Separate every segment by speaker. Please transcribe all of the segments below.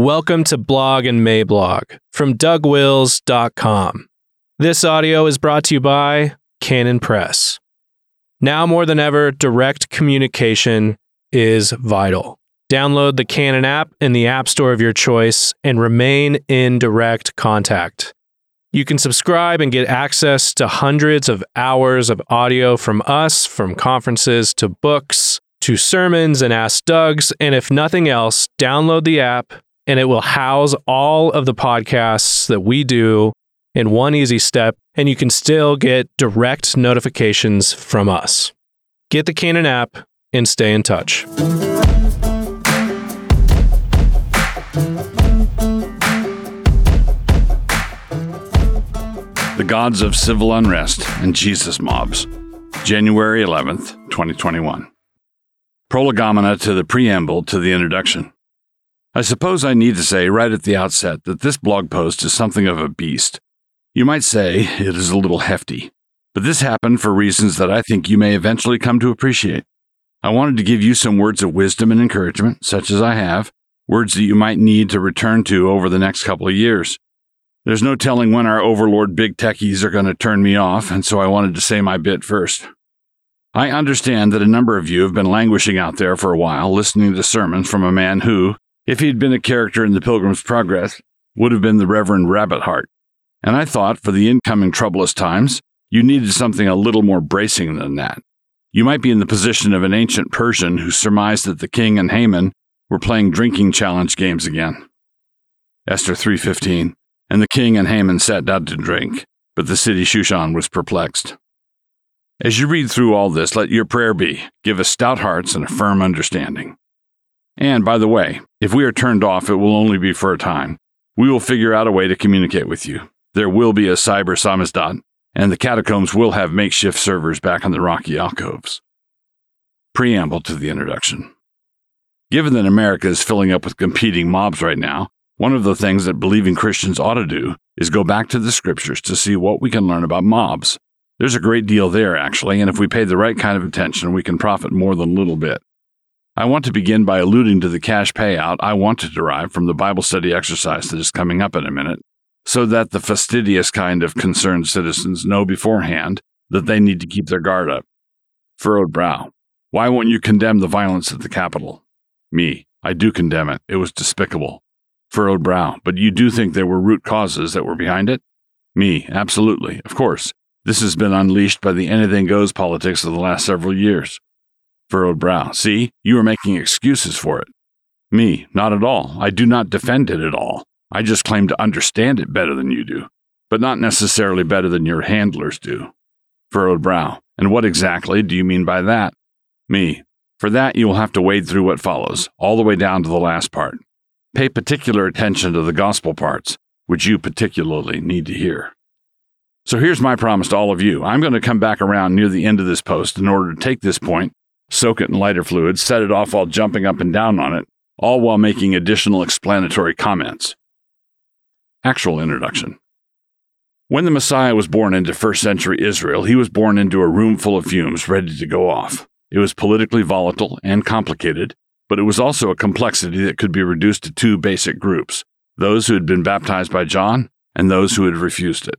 Speaker 1: Welcome to Blog and Mablog from DougWils.com. This audio is brought to you by Canon Press. Now more than ever, direct communication is vital. Download the Canon app in the App Store of your choice and remain in direct contact. You can subscribe and get access to hundreds of hours of audio from us, from conferences to books to sermons and Ask Dougs. And if nothing else, download the app and it will house all of the podcasts that we do in one easy step, and you can still get direct notifications from us. Get the Canon app and stay in touch.
Speaker 2: The Gods of Civil Unrest and Jesus Mobs, January 11th, 2021. Prolegomena to the preamble to the introduction. I suppose I need to say right at the outset that this blog post is something of a beast. You might say it is a little hefty, but this happened for reasons that I think you may eventually come to appreciate. I wanted to give you some words of wisdom and encouragement, such as I have, words that you might need to return to over the next couple of years. There's no telling when our overlord big techies are going to turn me off, and so I wanted to say my bit first. I understand that a number of you have been languishing out there for a while, listening to sermons from a man who, if he'd been a character in the Pilgrim's Progress, would have been the Reverend Rabbit Heart. And I thought for the incoming troublous times, you needed something a little more bracing than that. You might be in the position of an ancient Persian who surmised that the king and Haman were playing drinking challenge games again. Esther 3:15 And the king and Haman sat down to drink, but the city Shushan was perplexed. As you read through all this, let your prayer be give us stout hearts and a firm understanding. And by the way, if we are turned off, it will only be for a time. We will figure out a way to communicate with you. There will be a cyber samizdat, and the catacombs will have makeshift servers back in the rocky alcoves. Preamble to the introduction. Given that America is filling up with competing mobs right now, one of the things that believing Christians ought to do is go back to the scriptures to see what we can learn about mobs. There's a great deal there, actually, and if we pay the right kind of attention, we can profit more than a little bit. I want to begin by alluding to the cash payout I want to derive from the Bible study exercise that is coming up in a minute, so that the fastidious kind of concerned citizens know beforehand that they need to keep their guard up. Furrowed brow. Why won't you condemn the violence at the Capitol? Me. I do condemn it. It was despicable. Furrowed brow. But you do think there were root causes that were behind it? Me. Absolutely. Of course. This has been unleashed by the anything goes politics of the last several years furrowed brow. See, you are making excuses for it. Me, not at all. I do not defend it at all. I just claim to understand it better than you do, but not necessarily better than your handlers do. Furrowed brow. And what exactly do you mean by that? Me. For that, you will have to wade through what follows, all the way down to the last part. Pay particular attention to the gospel parts, which you particularly need to hear. So here's my promise to all of you. I'm going to come back around near the end of this post in order to take this point soak it in lighter fluid, set it off while jumping up and down on it, all while making additional explanatory comments. Actual introduction. When the Messiah was born into first century Israel, he was born into a room full of fumes ready to go off. It was politically volatile and complicated, but it was also a complexity that could be reduced to two basic groups those who had been baptized by John and those who had refused it.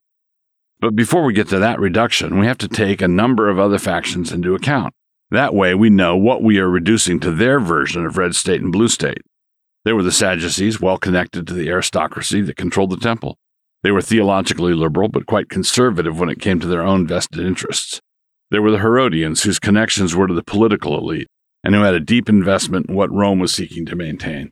Speaker 2: But before we get to that reduction, we have to take a number of other factions into account. That way, we know what we are reducing to their version of red state and blue state. They were the Sadducees, well connected to the aristocracy that controlled the temple. They were theologically liberal, but quite conservative when it came to their own vested interests. There were the Herodians, whose connections were to the political elite, and who had a deep investment in what Rome was seeking to maintain.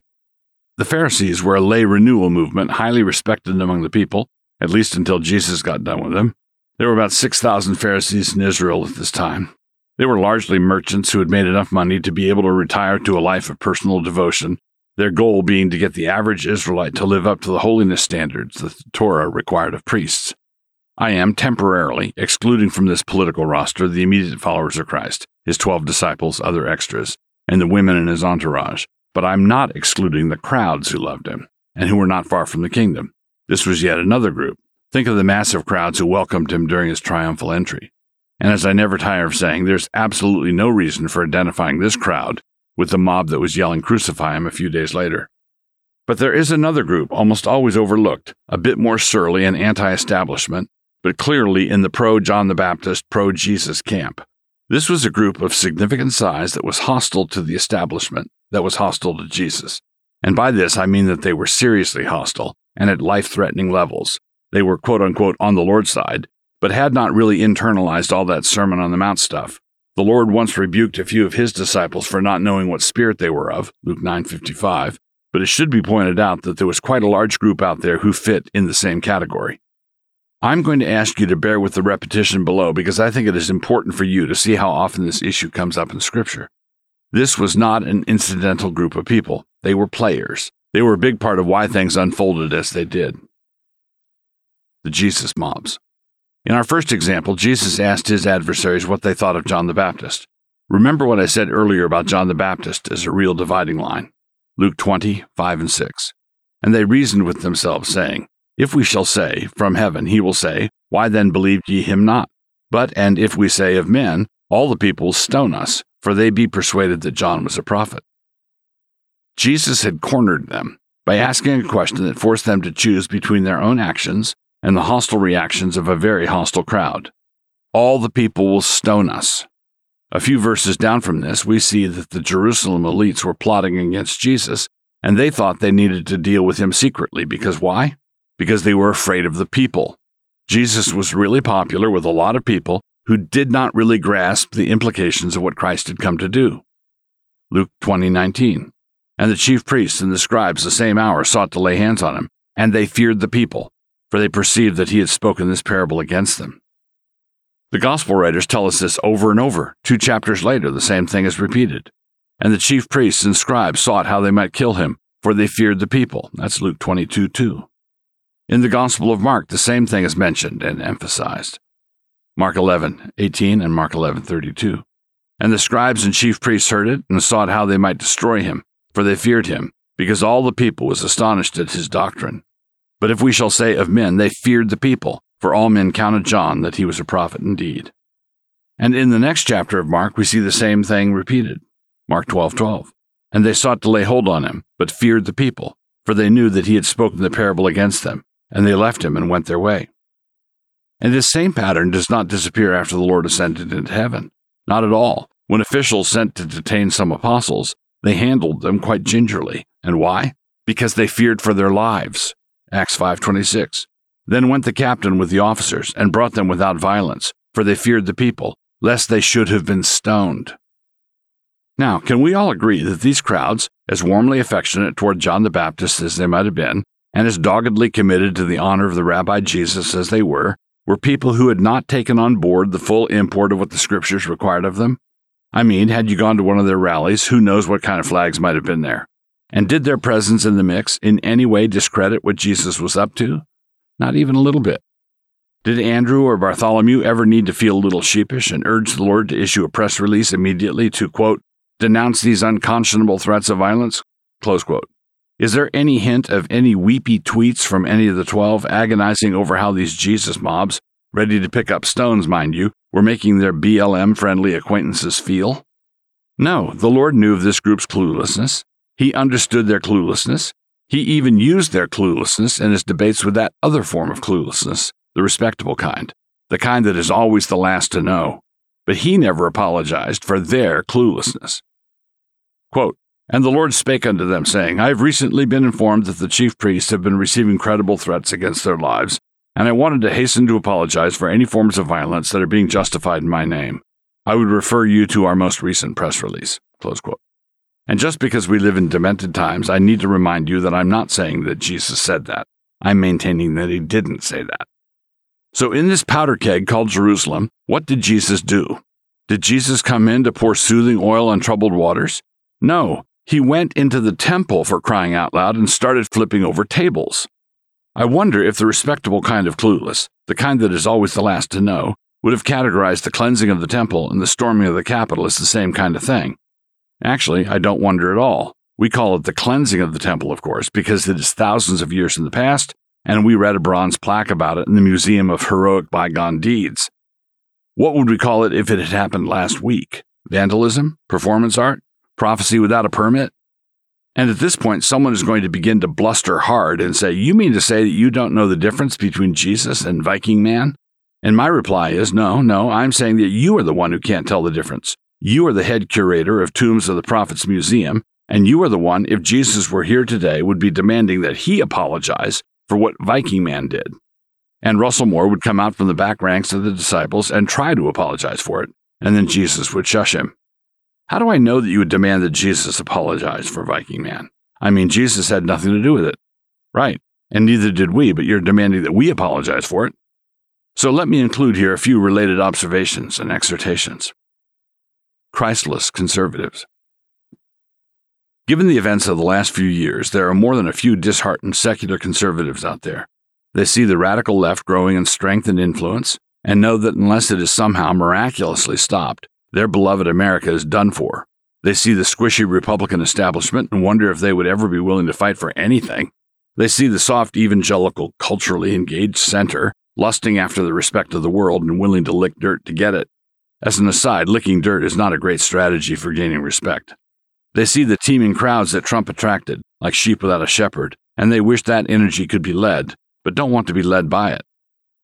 Speaker 2: The Pharisees were a lay renewal movement highly respected among the people, at least until Jesus got done with them. There were about 6,000 Pharisees in Israel at this time. They were largely merchants who had made enough money to be able to retire to a life of personal devotion, their goal being to get the average Israelite to live up to the holiness standards that the Torah required of priests. I am temporarily excluding from this political roster the immediate followers of Christ, his 12 disciples, other extras, and the women in his entourage, but I'm not excluding the crowds who loved him and who were not far from the kingdom. This was yet another group. Think of the massive crowds who welcomed him during his triumphal entry. And as I never tire of saying, there's absolutely no reason for identifying this crowd with the mob that was yelling crucify him a few days later. But there is another group, almost always overlooked, a bit more surly and anti establishment, but clearly in the pro John the Baptist, pro Jesus camp. This was a group of significant size that was hostile to the establishment, that was hostile to Jesus. And by this, I mean that they were seriously hostile and at life threatening levels. They were quote unquote on the Lord's side, but had not really internalized all that Sermon on the Mount stuff. The Lord once rebuked a few of his disciples for not knowing what spirit they were of, Luke 9:55, but it should be pointed out that there was quite a large group out there who fit in the same category. I'm going to ask you to bear with the repetition below because I think it is important for you to see how often this issue comes up in Scripture. This was not an incidental group of people, they were players. They were a big part of why things unfolded as they did. The Jesus mobs. In our first example, Jesus asked his adversaries what they thought of John the Baptist. Remember what I said earlier about John the Baptist as a real dividing line. Luke 20, 5 and 6. And they reasoned with themselves, saying, If we shall say, From heaven, he will say, Why then believed ye him not? But, and if we say of men, all the people stone us, for they be persuaded that John was a prophet. Jesus had cornered them by asking a question that forced them to choose between their own actions and the hostile reactions of a very hostile crowd. All the people will stone us. A few verses down from this, we see that the Jerusalem elites were plotting against Jesus, and they thought they needed to deal with him secretly because why? Because they were afraid of the people. Jesus was really popular with a lot of people who did not really grasp the implications of what Christ had come to do. Luke 20:19. And the chief priests and the scribes the same hour sought to lay hands on him, and they feared the people, for they perceived that he had spoken this parable against them. The gospel writers tell us this over and over. Two chapters later, the same thing is repeated. And the chief priests and scribes sought how they might kill him, for they feared the people. That's Luke 22 2. In the Gospel of Mark, the same thing is mentioned and emphasized. Mark 11 18 and Mark 11 32. And the scribes and chief priests heard it and sought how they might destroy him, for they feared him, because all the people was astonished at his doctrine. But if we shall say of men, they feared the people, for all men counted John that he was a prophet indeed. And in the next chapter of Mark, we see the same thing repeated. Mark 12 12. And they sought to lay hold on him, but feared the people, for they knew that he had spoken the parable against them, and they left him and went their way. And this same pattern does not disappear after the Lord ascended into heaven. Not at all. When officials sent to detain some apostles, they handled them quite gingerly. And why? Because they feared for their lives. Acts 5:26. Then went the captain with the officers and brought them without violence, for they feared the people, lest they should have been stoned. Now, can we all agree that these crowds, as warmly affectionate toward John the Baptist as they might have been, and as doggedly committed to the honor of the Rabbi Jesus as they were, were people who had not taken on board the full import of what the Scriptures required of them? I mean, had you gone to one of their rallies, who knows what kind of flags might have been there? And did their presence in the mix in any way discredit what Jesus was up to? Not even a little bit. Did Andrew or Bartholomew ever need to feel a little sheepish and urge the Lord to issue a press release immediately to, quote, denounce these unconscionable threats of violence? Close quote. Is there any hint of any weepy tweets from any of the twelve agonizing over how these Jesus mobs, ready to pick up stones, mind you, were making their BLM friendly acquaintances feel? No, the Lord knew of this group's cluelessness. He understood their cluelessness. He even used their cluelessness in his debates with that other form of cluelessness, the respectable kind, the kind that is always the last to know. But he never apologized for their cluelessness. Quote, and the Lord spake unto them, saying, I have recently been informed that the chief priests have been receiving credible threats against their lives, and I wanted to hasten to apologize for any forms of violence that are being justified in my name. I would refer you to our most recent press release. And just because we live in demented times, I need to remind you that I'm not saying that Jesus said that. I'm maintaining that he didn't say that. So, in this powder keg called Jerusalem, what did Jesus do? Did Jesus come in to pour soothing oil on troubled waters? No, he went into the temple for crying out loud and started flipping over tables. I wonder if the respectable kind of clueless, the kind that is always the last to know, would have categorized the cleansing of the temple and the storming of the Capitol as the same kind of thing. Actually, I don't wonder at all. We call it the cleansing of the temple, of course, because it is thousands of years in the past, and we read a bronze plaque about it in the Museum of Heroic Bygone Deeds. What would we call it if it had happened last week? Vandalism? Performance art? Prophecy without a permit? And at this point, someone is going to begin to bluster hard and say, You mean to say that you don't know the difference between Jesus and Viking Man? And my reply is, No, no, I'm saying that you are the one who can't tell the difference. You are the head curator of Tombs of the Prophets Museum, and you are the one, if Jesus were here today, would be demanding that he apologize for what Viking Man did. And Russell Moore would come out from the back ranks of the disciples and try to apologize for it, and then Jesus would shush him. How do I know that you would demand that Jesus apologize for Viking Man? I mean, Jesus had nothing to do with it. Right. And neither did we, but you're demanding that we apologize for it. So let me include here a few related observations and exhortations. Christless conservatives. Given the events of the last few years, there are more than a few disheartened secular conservatives out there. They see the radical left growing in strength and influence, and know that unless it is somehow miraculously stopped, their beloved America is done for. They see the squishy Republican establishment and wonder if they would ever be willing to fight for anything. They see the soft evangelical, culturally engaged center lusting after the respect of the world and willing to lick dirt to get it. As an aside, licking dirt is not a great strategy for gaining respect. They see the teeming crowds that Trump attracted, like sheep without a shepherd, and they wish that energy could be led, but don't want to be led by it.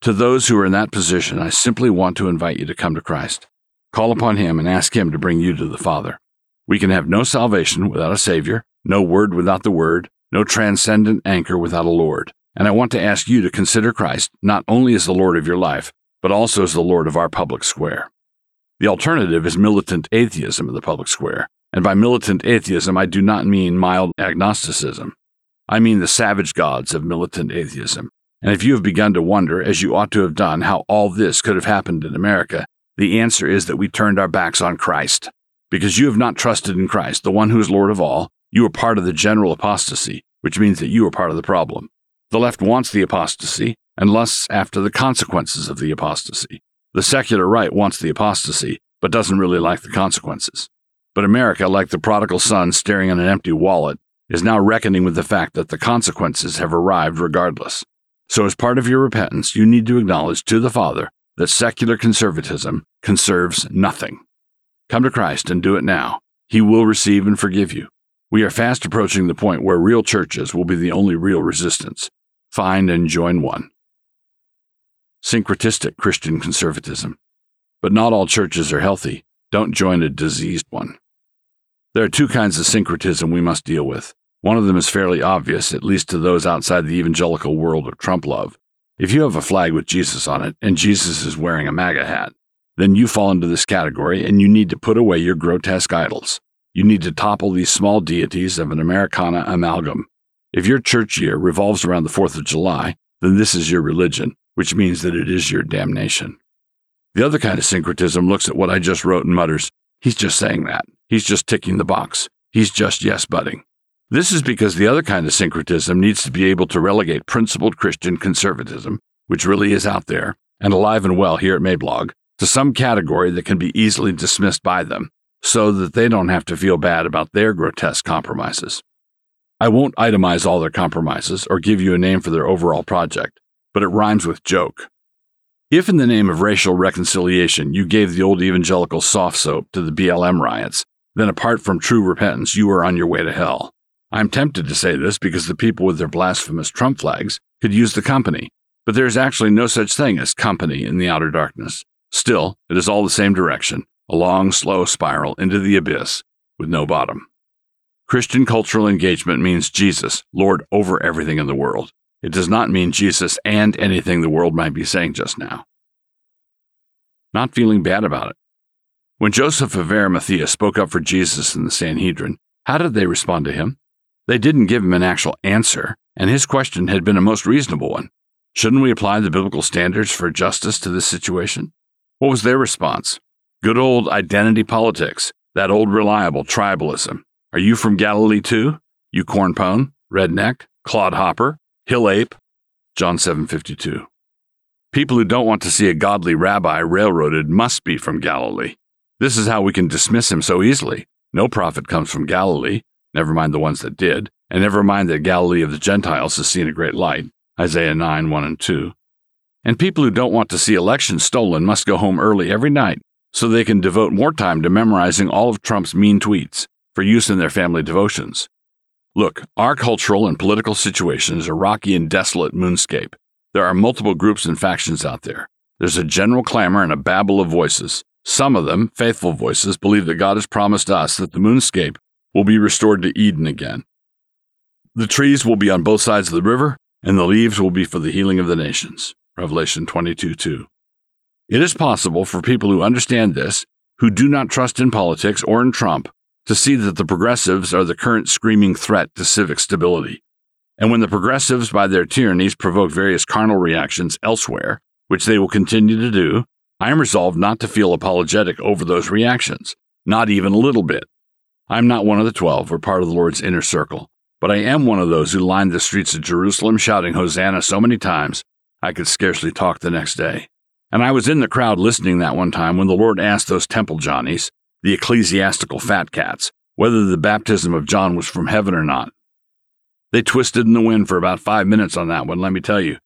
Speaker 2: To those who are in that position, I simply want to invite you to come to Christ. Call upon Him and ask Him to bring you to the Father. We can have no salvation without a Savior, no Word without the Word, no transcendent anchor without a Lord. And I want to ask you to consider Christ not only as the Lord of your life, but also as the Lord of our public square. The alternative is militant atheism in the public square. And by militant atheism, I do not mean mild agnosticism. I mean the savage gods of militant atheism. And if you have begun to wonder, as you ought to have done, how all this could have happened in America, the answer is that we turned our backs on Christ. Because you have not trusted in Christ, the one who is Lord of all, you are part of the general apostasy, which means that you are part of the problem. The left wants the apostasy and lusts after the consequences of the apostasy. The secular right wants the apostasy, but doesn't really like the consequences. But America, like the prodigal son staring at an empty wallet, is now reckoning with the fact that the consequences have arrived regardless. So, as part of your repentance, you need to acknowledge to the Father that secular conservatism conserves nothing. Come to Christ and do it now. He will receive and forgive you. We are fast approaching the point where real churches will be the only real resistance. Find and join one. Syncretistic Christian conservatism. But not all churches are healthy. Don't join a diseased one. There are two kinds of syncretism we must deal with. One of them is fairly obvious, at least to those outside the evangelical world of Trump love. If you have a flag with Jesus on it and Jesus is wearing a MAGA hat, then you fall into this category and you need to put away your grotesque idols. You need to topple these small deities of an Americana amalgam. If your church year revolves around the 4th of July, then this is your religion, which means that it is your damnation. The other kind of syncretism looks at what I just wrote and mutters, he's just saying that. He's just ticking the box. He's just yes butting. This is because the other kind of syncretism needs to be able to relegate principled Christian conservatism, which really is out there and alive and well here at Mablog, to some category that can be easily dismissed by them so that they don't have to feel bad about their grotesque compromises. I won't itemize all their compromises or give you a name for their overall project, but it rhymes with joke. If, in the name of racial reconciliation, you gave the old evangelical soft soap to the BLM riots, then apart from true repentance, you are on your way to hell. I'm tempted to say this because the people with their blasphemous Trump flags could use the company, but there is actually no such thing as company in the outer darkness. Still, it is all the same direction, a long, slow spiral into the abyss with no bottom. Christian cultural engagement means Jesus, Lord over everything in the world. It does not mean Jesus and anything the world might be saying just now. Not feeling bad about it. When Joseph of Arimathea spoke up for Jesus in the Sanhedrin, how did they respond to him? They didn't give him an actual answer, and his question had been a most reasonable one. Shouldn't we apply the biblical standards for justice to this situation? What was their response? Good old identity politics, that old reliable tribalism. Are you from Galilee too? You cornpone, redneck, clodhopper, hill ape? John 7:52. People who don't want to see a godly rabbi railroaded must be from Galilee. This is how we can dismiss him so easily. No prophet comes from Galilee never mind the ones that did, and never mind that Galilee of the Gentiles has seen a great light. Isaiah 9 1 and 2. And people who don't want to see elections stolen must go home early every night so they can devote more time to memorizing all of Trump's mean tweets for use in their family devotions. Look, our cultural and political situation is a rocky and desolate moonscape. There are multiple groups and factions out there. There's a general clamor and a babble of voices. Some of them, faithful voices, believe that God has promised us that the moonscape will be restored to Eden again. The trees will be on both sides of the river, and the leaves will be for the healing of the nations. Revelation 22 2. It is possible for people who understand this, who do not trust in politics or in Trump, to see that the progressives are the current screaming threat to civic stability. And when the progressives, by their tyrannies, provoke various carnal reactions elsewhere, which they will continue to do, I am resolved not to feel apologetic over those reactions, not even a little bit. I am not one of the twelve or part of the Lord's inner circle, but I am one of those who lined the streets of Jerusalem shouting Hosanna so many times I could scarcely talk the next day. And I was in the crowd listening that one time when the Lord asked those temple Johnnies, the ecclesiastical fat cats, whether the baptism of John was from heaven or not. They twisted in the wind for about five minutes on that one, let me tell you.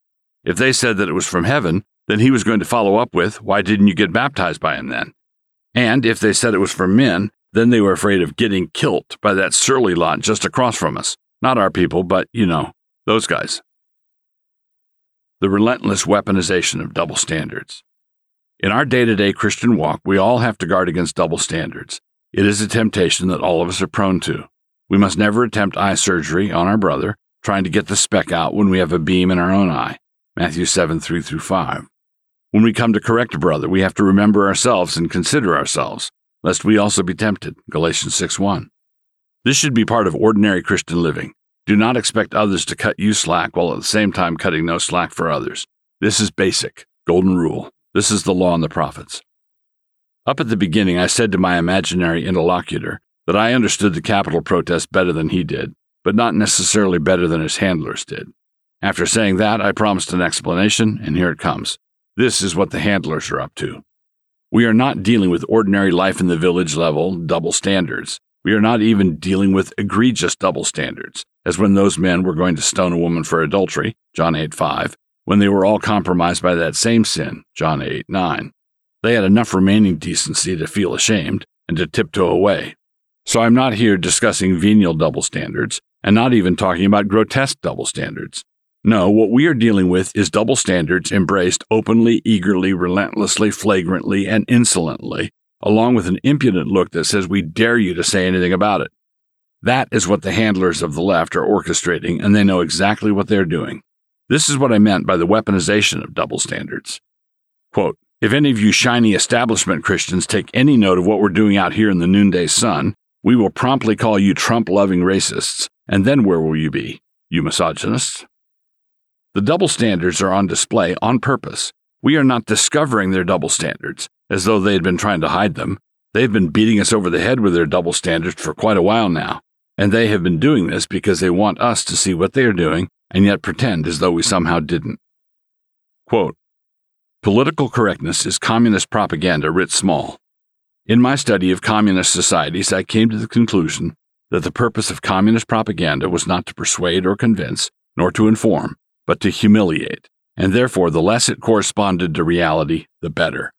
Speaker 2: If they said that it was from heaven, then he was going to follow up with, Why didn't you get baptized by him then? And if they said it was from men, then they were afraid of getting killed by that surly lot just across from us. Not our people, but, you know, those guys. The relentless weaponization of double standards. In our day to day Christian walk, we all have to guard against double standards. It is a temptation that all of us are prone to. We must never attempt eye surgery on our brother, trying to get the speck out when we have a beam in our own eye. Matthew 7 3 through 5. When we come to correct a brother, we have to remember ourselves and consider ourselves, lest we also be tempted. Galatians 6 1. This should be part of ordinary Christian living. Do not expect others to cut you slack while at the same time cutting no slack for others. This is basic, golden rule. This is the law and the prophets. Up at the beginning, I said to my imaginary interlocutor that I understood the Capitol protest better than he did, but not necessarily better than his handlers did. After saying that, I promised an explanation, and here it comes. This is what the handlers are up to. We are not dealing with ordinary life in the village level double standards. We are not even dealing with egregious double standards, as when those men were going to stone a woman for adultery, John 8 5, when they were all compromised by that same sin, John 8 9. They had enough remaining decency to feel ashamed and to tiptoe away. So I'm not here discussing venial double standards, and not even talking about grotesque double standards. No, what we are dealing with is double standards embraced openly, eagerly, relentlessly, flagrantly, and insolently, along with an impudent look that says we dare you to say anything about it. That is what the handlers of the left are orchestrating, and they know exactly what they're doing. This is what I meant by the weaponization of double standards. Quote, if any of you shiny establishment Christians take any note of what we're doing out here in the noonday sun, we will promptly call you Trump loving racists, and then where will you be? You misogynists? The double standards are on display on purpose. We are not discovering their double standards, as though they had been trying to hide them. They've been beating us over the head with their double standards for quite a while now, and they have been doing this because they want us to see what they are doing and yet pretend as though we somehow didn't. Quote, Political correctness is communist propaganda writ small. In my study of communist societies, I came to the conclusion that the purpose of communist propaganda was not to persuade or convince, nor to inform, but to humiliate, and therefore the less it corresponded to reality, the better.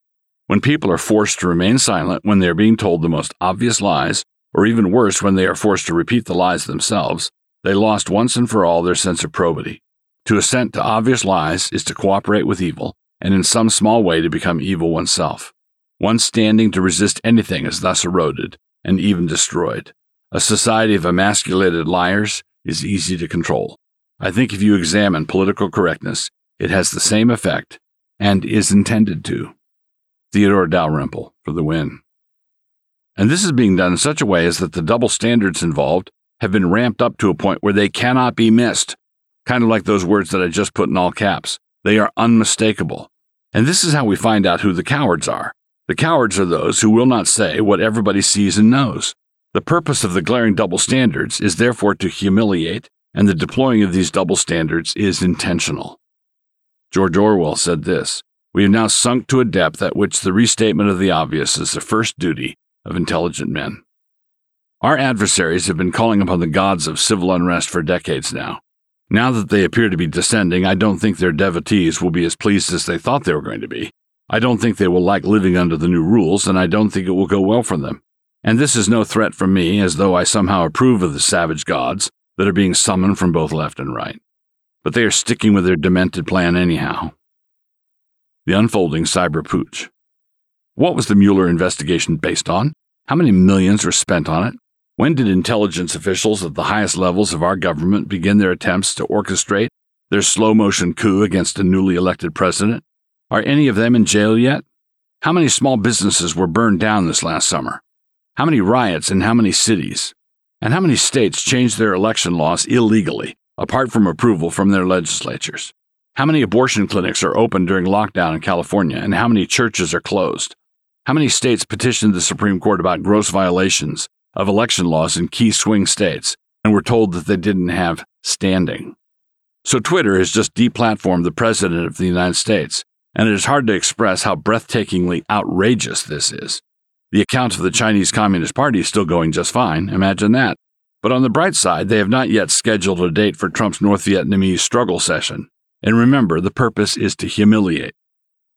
Speaker 2: When people are forced to remain silent when they are being told the most obvious lies, or even worse, when they are forced to repeat the lies themselves, they lost once and for all their sense of probity. To assent to obvious lies is to cooperate with evil, and in some small way to become evil oneself. One standing to resist anything is thus eroded, and even destroyed. A society of emasculated liars is easy to control. I think if you examine political correctness, it has the same effect and is intended to. Theodore Dalrymple for the win. And this is being done in such a way as that the double standards involved have been ramped up to a point where they cannot be missed. Kind of like those words that I just put in all caps. They are unmistakable. And this is how we find out who the cowards are. The cowards are those who will not say what everybody sees and knows. The purpose of the glaring double standards is therefore to humiliate and the deploying of these double standards is intentional. George Orwell said this We have now sunk to a depth at which the restatement of the obvious is the first duty of intelligent men. Our adversaries have been calling upon the gods of civil unrest for decades now. Now that they appear to be descending, I don't think their devotees will be as pleased as they thought they were going to be. I don't think they will like living under the new rules, and I don't think it will go well for them. And this is no threat from me, as though I somehow approve of the savage gods, that are being summoned from both left and right. But they are sticking with their demented plan anyhow. The unfolding cyber putsch. What was the Mueller investigation based on? How many millions were spent on it? When did intelligence officials at the highest levels of our government begin their attempts to orchestrate their slow motion coup against a newly elected president? Are any of them in jail yet? How many small businesses were burned down this last summer? How many riots in how many cities? And how many states changed their election laws illegally, apart from approval from their legislatures? How many abortion clinics are open during lockdown in California, and how many churches are closed? How many states petitioned the Supreme Court about gross violations of election laws in key swing states and were told that they didn't have standing? So Twitter has just deplatformed the President of the United States, and it is hard to express how breathtakingly outrageous this is. The account of the Chinese Communist Party is still going just fine, imagine that. But on the bright side, they have not yet scheduled a date for Trump's North Vietnamese struggle session. And remember, the purpose is to humiliate.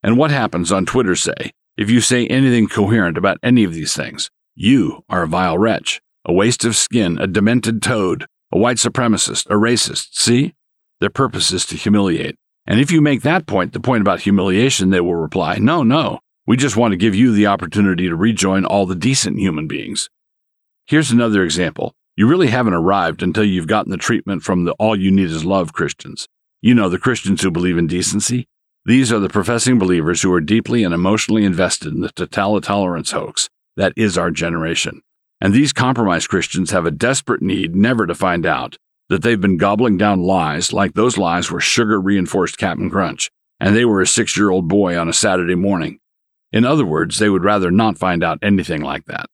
Speaker 2: And what happens on Twitter, say, if you say anything coherent about any of these things? You are a vile wretch, a waste of skin, a demented toad, a white supremacist, a racist. See? Their purpose is to humiliate. And if you make that point the point about humiliation, they will reply, No, no, we just want to give you the opportunity to rejoin all the decent human beings. Here's another example. You really haven't arrived until you've gotten the treatment from the all you need is love Christians. You know, the Christians who believe in decency. These are the professing believers who are deeply and emotionally invested in the totalitarian hoax that is our generation. And these compromised Christians have a desperate need never to find out that they've been gobbling down lies like those lies were sugar reinforced Cap'n Crunch, and they were a six year old boy on a Saturday morning. In other words, they would rather not find out anything like that.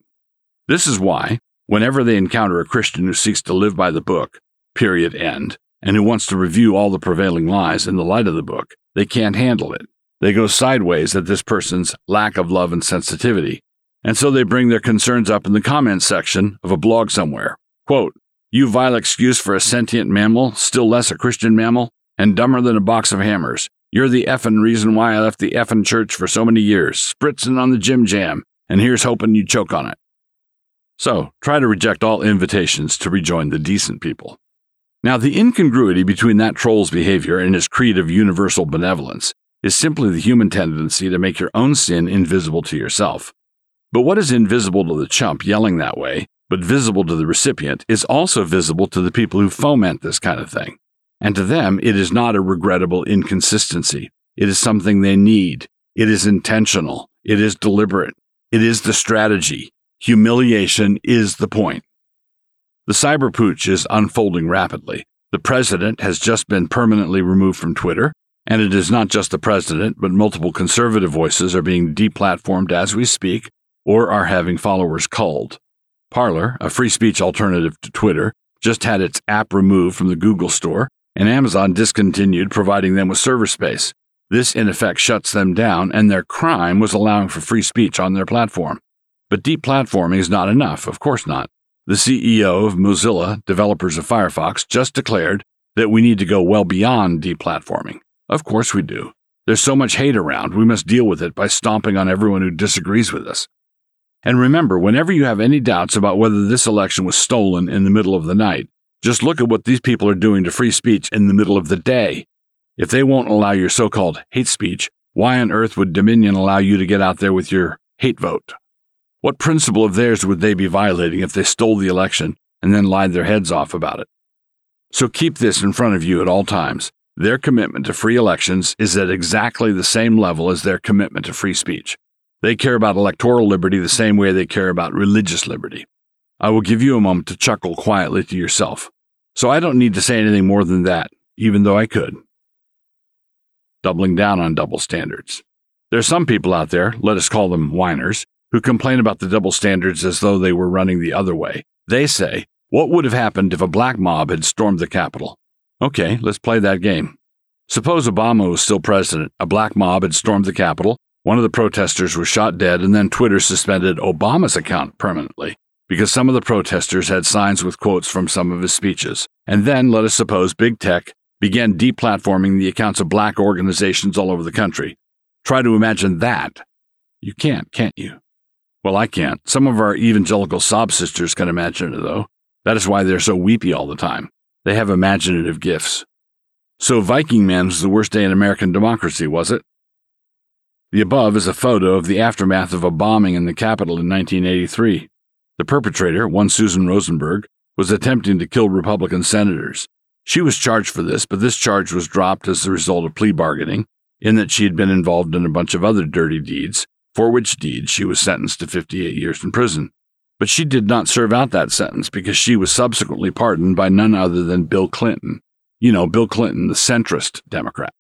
Speaker 2: This is why, whenever they encounter a Christian who seeks to live by the book, period end, and who wants to review all the prevailing lies in the light of the book, they can't handle it. They go sideways at this person's lack of love and sensitivity, and so they bring their concerns up in the comments section of a blog somewhere. Quote, you vile excuse for a sentient mammal, still less a Christian mammal, and dumber than a box of hammers. You're the effin' reason why I left the effin' church for so many years, spritzin' on the Jim Jam, and here's hoping you choke on it. So, try to reject all invitations to rejoin the decent people. Now, the incongruity between that troll's behavior and his creed of universal benevolence is simply the human tendency to make your own sin invisible to yourself. But what is invisible to the chump yelling that way but visible to the recipient, is also visible to the people who foment this kind of thing. And to them, it is not a regrettable inconsistency. It is something they need. It is intentional. It is deliberate. It is the strategy. Humiliation is the point. The cyber is unfolding rapidly. The president has just been permanently removed from Twitter, and it is not just the president, but multiple conservative voices are being deplatformed as we speak or are having followers culled. Parler, a free speech alternative to Twitter, just had its app removed from the Google Store, and Amazon discontinued providing them with server space. This, in effect, shuts them down, and their crime was allowing for free speech on their platform. But deplatforming is not enough, of course not. The CEO of Mozilla, developers of Firefox, just declared that we need to go well beyond deplatforming. Of course we do. There's so much hate around, we must deal with it by stomping on everyone who disagrees with us. And remember, whenever you have any doubts about whether this election was stolen in the middle of the night, just look at what these people are doing to free speech in the middle of the day. If they won't allow your so called hate speech, why on earth would Dominion allow you to get out there with your hate vote? What principle of theirs would they be violating if they stole the election and then lied their heads off about it? So keep this in front of you at all times. Their commitment to free elections is at exactly the same level as their commitment to free speech. They care about electoral liberty the same way they care about religious liberty. I will give you a moment to chuckle quietly to yourself. So I don't need to say anything more than that, even though I could. Doubling down on double standards. There are some people out there, let us call them whiners, who complain about the double standards as though they were running the other way. They say, What would have happened if a black mob had stormed the Capitol? Okay, let's play that game. Suppose Obama was still president, a black mob had stormed the Capitol, one of the protesters was shot dead, and then Twitter suspended Obama's account permanently because some of the protesters had signs with quotes from some of his speeches. And then, let us suppose, big tech began deplatforming the accounts of black organizations all over the country. Try to imagine that. You can't, can't you? Well, I can't. Some of our evangelical sob sisters can imagine it, though. That is why they're so weepy all the time. They have imaginative gifts. So Viking Man was the worst day in American democracy, was it? The above is a photo of the aftermath of a bombing in the Capitol in 1983. The perpetrator, one Susan Rosenberg, was attempting to kill Republican senators. She was charged for this, but this charge was dropped as the result of plea bargaining, in that she had been involved in a bunch of other dirty deeds, for which deeds she was sentenced to 58 years in prison. But she did not serve out that sentence because she was subsequently pardoned by none other than Bill Clinton. You know, Bill Clinton, the centrist Democrat.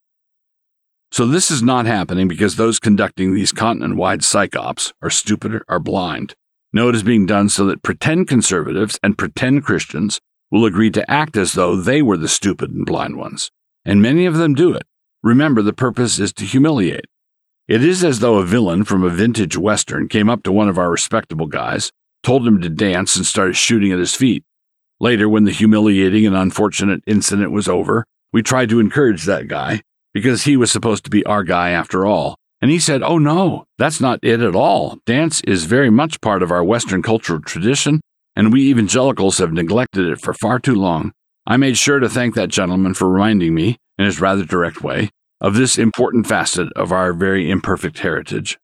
Speaker 2: So this is not happening because those conducting these continent wide psyops are stupid or blind. No, it is being done so that pretend conservatives and pretend Christians will agree to act as though they were the stupid and blind ones. And many of them do it. Remember, the purpose is to humiliate. It is as though a villain from a vintage Western came up to one of our respectable guys, told him to dance, and started shooting at his feet. Later, when the humiliating and unfortunate incident was over, we tried to encourage that guy, because he was supposed to be our guy after all. And he said, Oh no, that's not it at all. Dance is very much part of our Western cultural tradition, and we evangelicals have neglected it for far too long. I made sure to thank that gentleman for reminding me, in his rather direct way, of this important facet of our very imperfect heritage.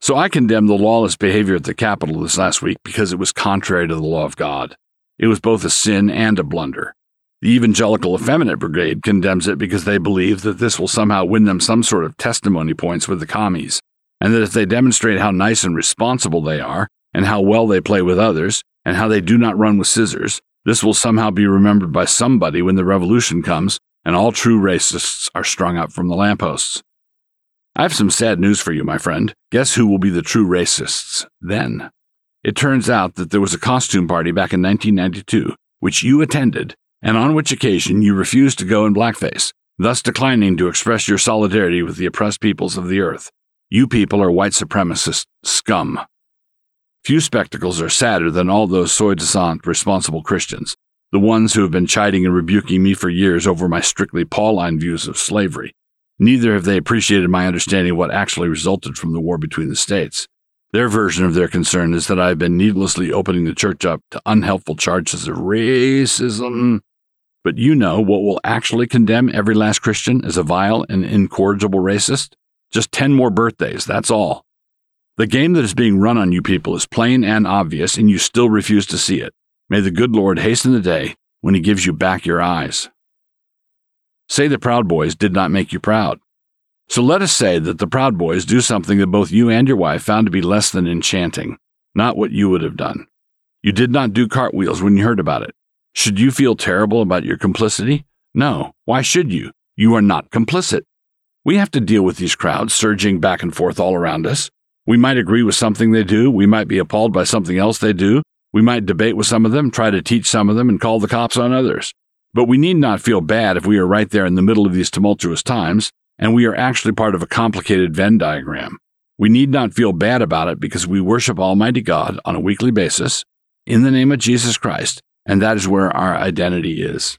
Speaker 2: So I condemned the lawless behavior at the Capitol this last week because it was contrary to the law of God. It was both a sin and a blunder. The Evangelical Effeminate Brigade condemns it because they believe that this will somehow win them some sort of testimony points with the commies, and that if they demonstrate how nice and responsible they are, and how well they play with others, and how they do not run with scissors, this will somehow be remembered by somebody when the revolution comes and all true racists are strung up from the lampposts. I have some sad news for you, my friend. Guess who will be the true racists then? It turns out that there was a costume party back in 1992, which you attended, and on which occasion you refused to go in blackface, thus declining to express your solidarity with the oppressed peoples of the earth. You people are white supremacist scum. Few spectacles are sadder than all those soi disant responsible Christians, the ones who have been chiding and rebuking me for years over my strictly Pauline views of slavery. Neither have they appreciated my understanding of what actually resulted from the war between the states. Their version of their concern is that I have been needlessly opening the church up to unhelpful charges of racism but you know what will actually condemn every last Christian as a vile and incorrigible racist? Just 10 more birthdays, that's all. The game that is being run on you people is plain and obvious, and you still refuse to see it. May the good Lord hasten the day when he gives you back your eyes. Say the Proud Boys did not make you proud. So let us say that the Proud Boys do something that both you and your wife found to be less than enchanting, not what you would have done. You did not do cartwheels when you heard about it. Should you feel terrible about your complicity? No. Why should you? You are not complicit. We have to deal with these crowds surging back and forth all around us. We might agree with something they do. We might be appalled by something else they do. We might debate with some of them, try to teach some of them, and call the cops on others. But we need not feel bad if we are right there in the middle of these tumultuous times and we are actually part of a complicated Venn diagram. We need not feel bad about it because we worship Almighty God on a weekly basis in the name of Jesus Christ and that is where our identity is.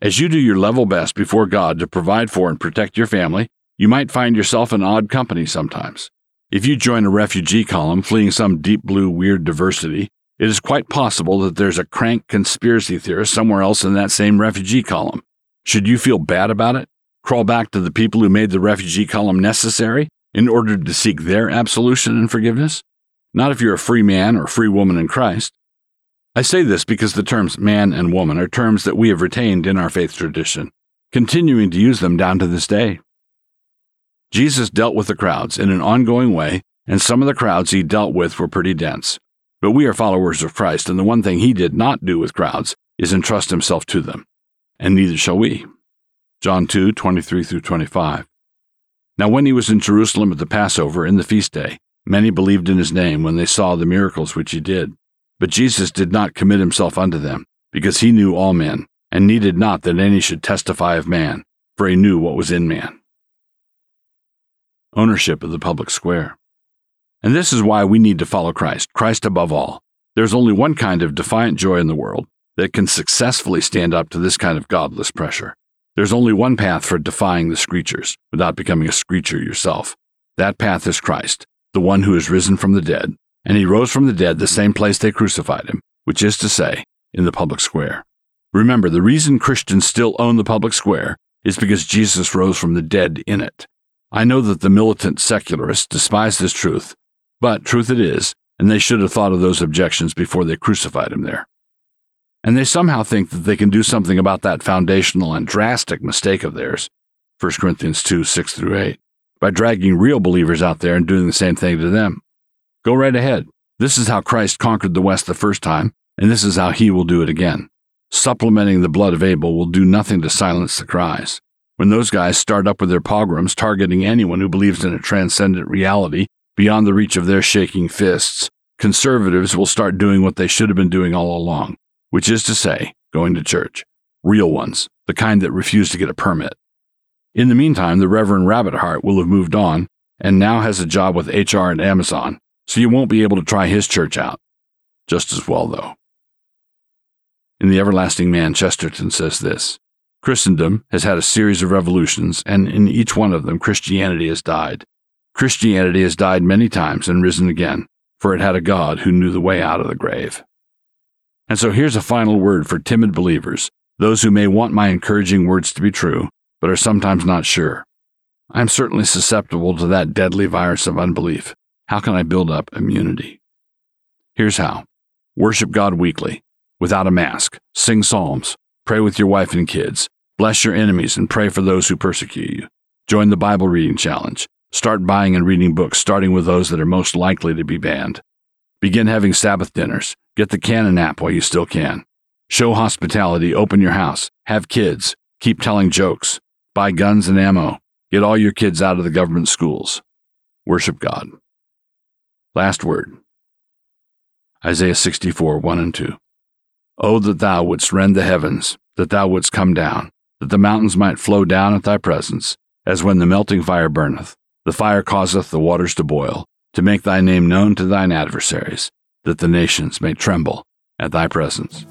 Speaker 2: As you do your level best before God to provide for and protect your family, you might find yourself in odd company sometimes. If you join a refugee column fleeing some deep blue weird diversity, it is quite possible that there's a crank conspiracy theorist somewhere else in that same refugee column. Should you feel bad about it? Crawl back to the people who made the refugee column necessary in order to seek their absolution and forgiveness? Not if you're a free man or free woman in Christ. I say this because the terms man and woman are terms that we have retained in our faith tradition, continuing to use them down to this day. Jesus dealt with the crowds in an ongoing way, and some of the crowds he dealt with were pretty dense. But we are followers of Christ, and the one thing he did not do with crowds is entrust himself to them. And neither shall we. John 2 23 through 25. Now, when he was in Jerusalem at the Passover in the feast day, many believed in his name when they saw the miracles which he did. But Jesus did not commit himself unto them, because he knew all men, and needed not that any should testify of man, for he knew what was in man. Ownership of the public square. And this is why we need to follow Christ, Christ above all. There's only one kind of defiant joy in the world that can successfully stand up to this kind of godless pressure. There's only one path for defying the screechers without becoming a screecher yourself. That path is Christ, the one who is risen from the dead, and he rose from the dead the same place they crucified him, which is to say, in the public square. Remember, the reason Christians still own the public square is because Jesus rose from the dead in it. I know that the militant secularists despise this truth, but truth it is, and they should have thought of those objections before they crucified him there. And they somehow think that they can do something about that foundational and drastic mistake of theirs, 1 Corinthians 2 6 through 8, by dragging real believers out there and doing the same thing to them. Go right ahead. This is how Christ conquered the West the first time, and this is how he will do it again. Supplementing the blood of Abel will do nothing to silence the cries. When those guys start up with their pogroms targeting anyone who believes in a transcendent reality beyond the reach of their shaking fists, conservatives will start doing what they should have been doing all along, which is to say, going to church. Real ones, the kind that refuse to get a permit. In the meantime, the Reverend Rabbit Heart will have moved on and now has a job with HR and Amazon, so you won't be able to try his church out. Just as well, though. In The Everlasting Man, Chesterton says this Christendom has had a series of revolutions, and in each one of them, Christianity has died. Christianity has died many times and risen again, for it had a God who knew the way out of the grave. And so here's a final word for timid believers, those who may want my encouraging words to be true, but are sometimes not sure. I am certainly susceptible to that deadly virus of unbelief. How can I build up immunity? Here's how worship God weekly, without a mask, sing psalms, pray with your wife and kids, Bless your enemies and pray for those who persecute you. Join the Bible reading challenge. Start buying and reading books, starting with those that are most likely to be banned. Begin having Sabbath dinners. Get the Canon app while you still can. Show hospitality, open your house, have kids, keep telling jokes, buy guns and ammo, get all your kids out of the government schools. Worship God. Last word Isaiah 64, 1 and 2. Oh, that thou wouldst rend the heavens, that thou wouldst come down that the mountains might flow down at thy presence, as when the melting fire burneth, the fire causeth the waters to boil, to make thy name known to thine adversaries, that the nations may tremble at thy presence.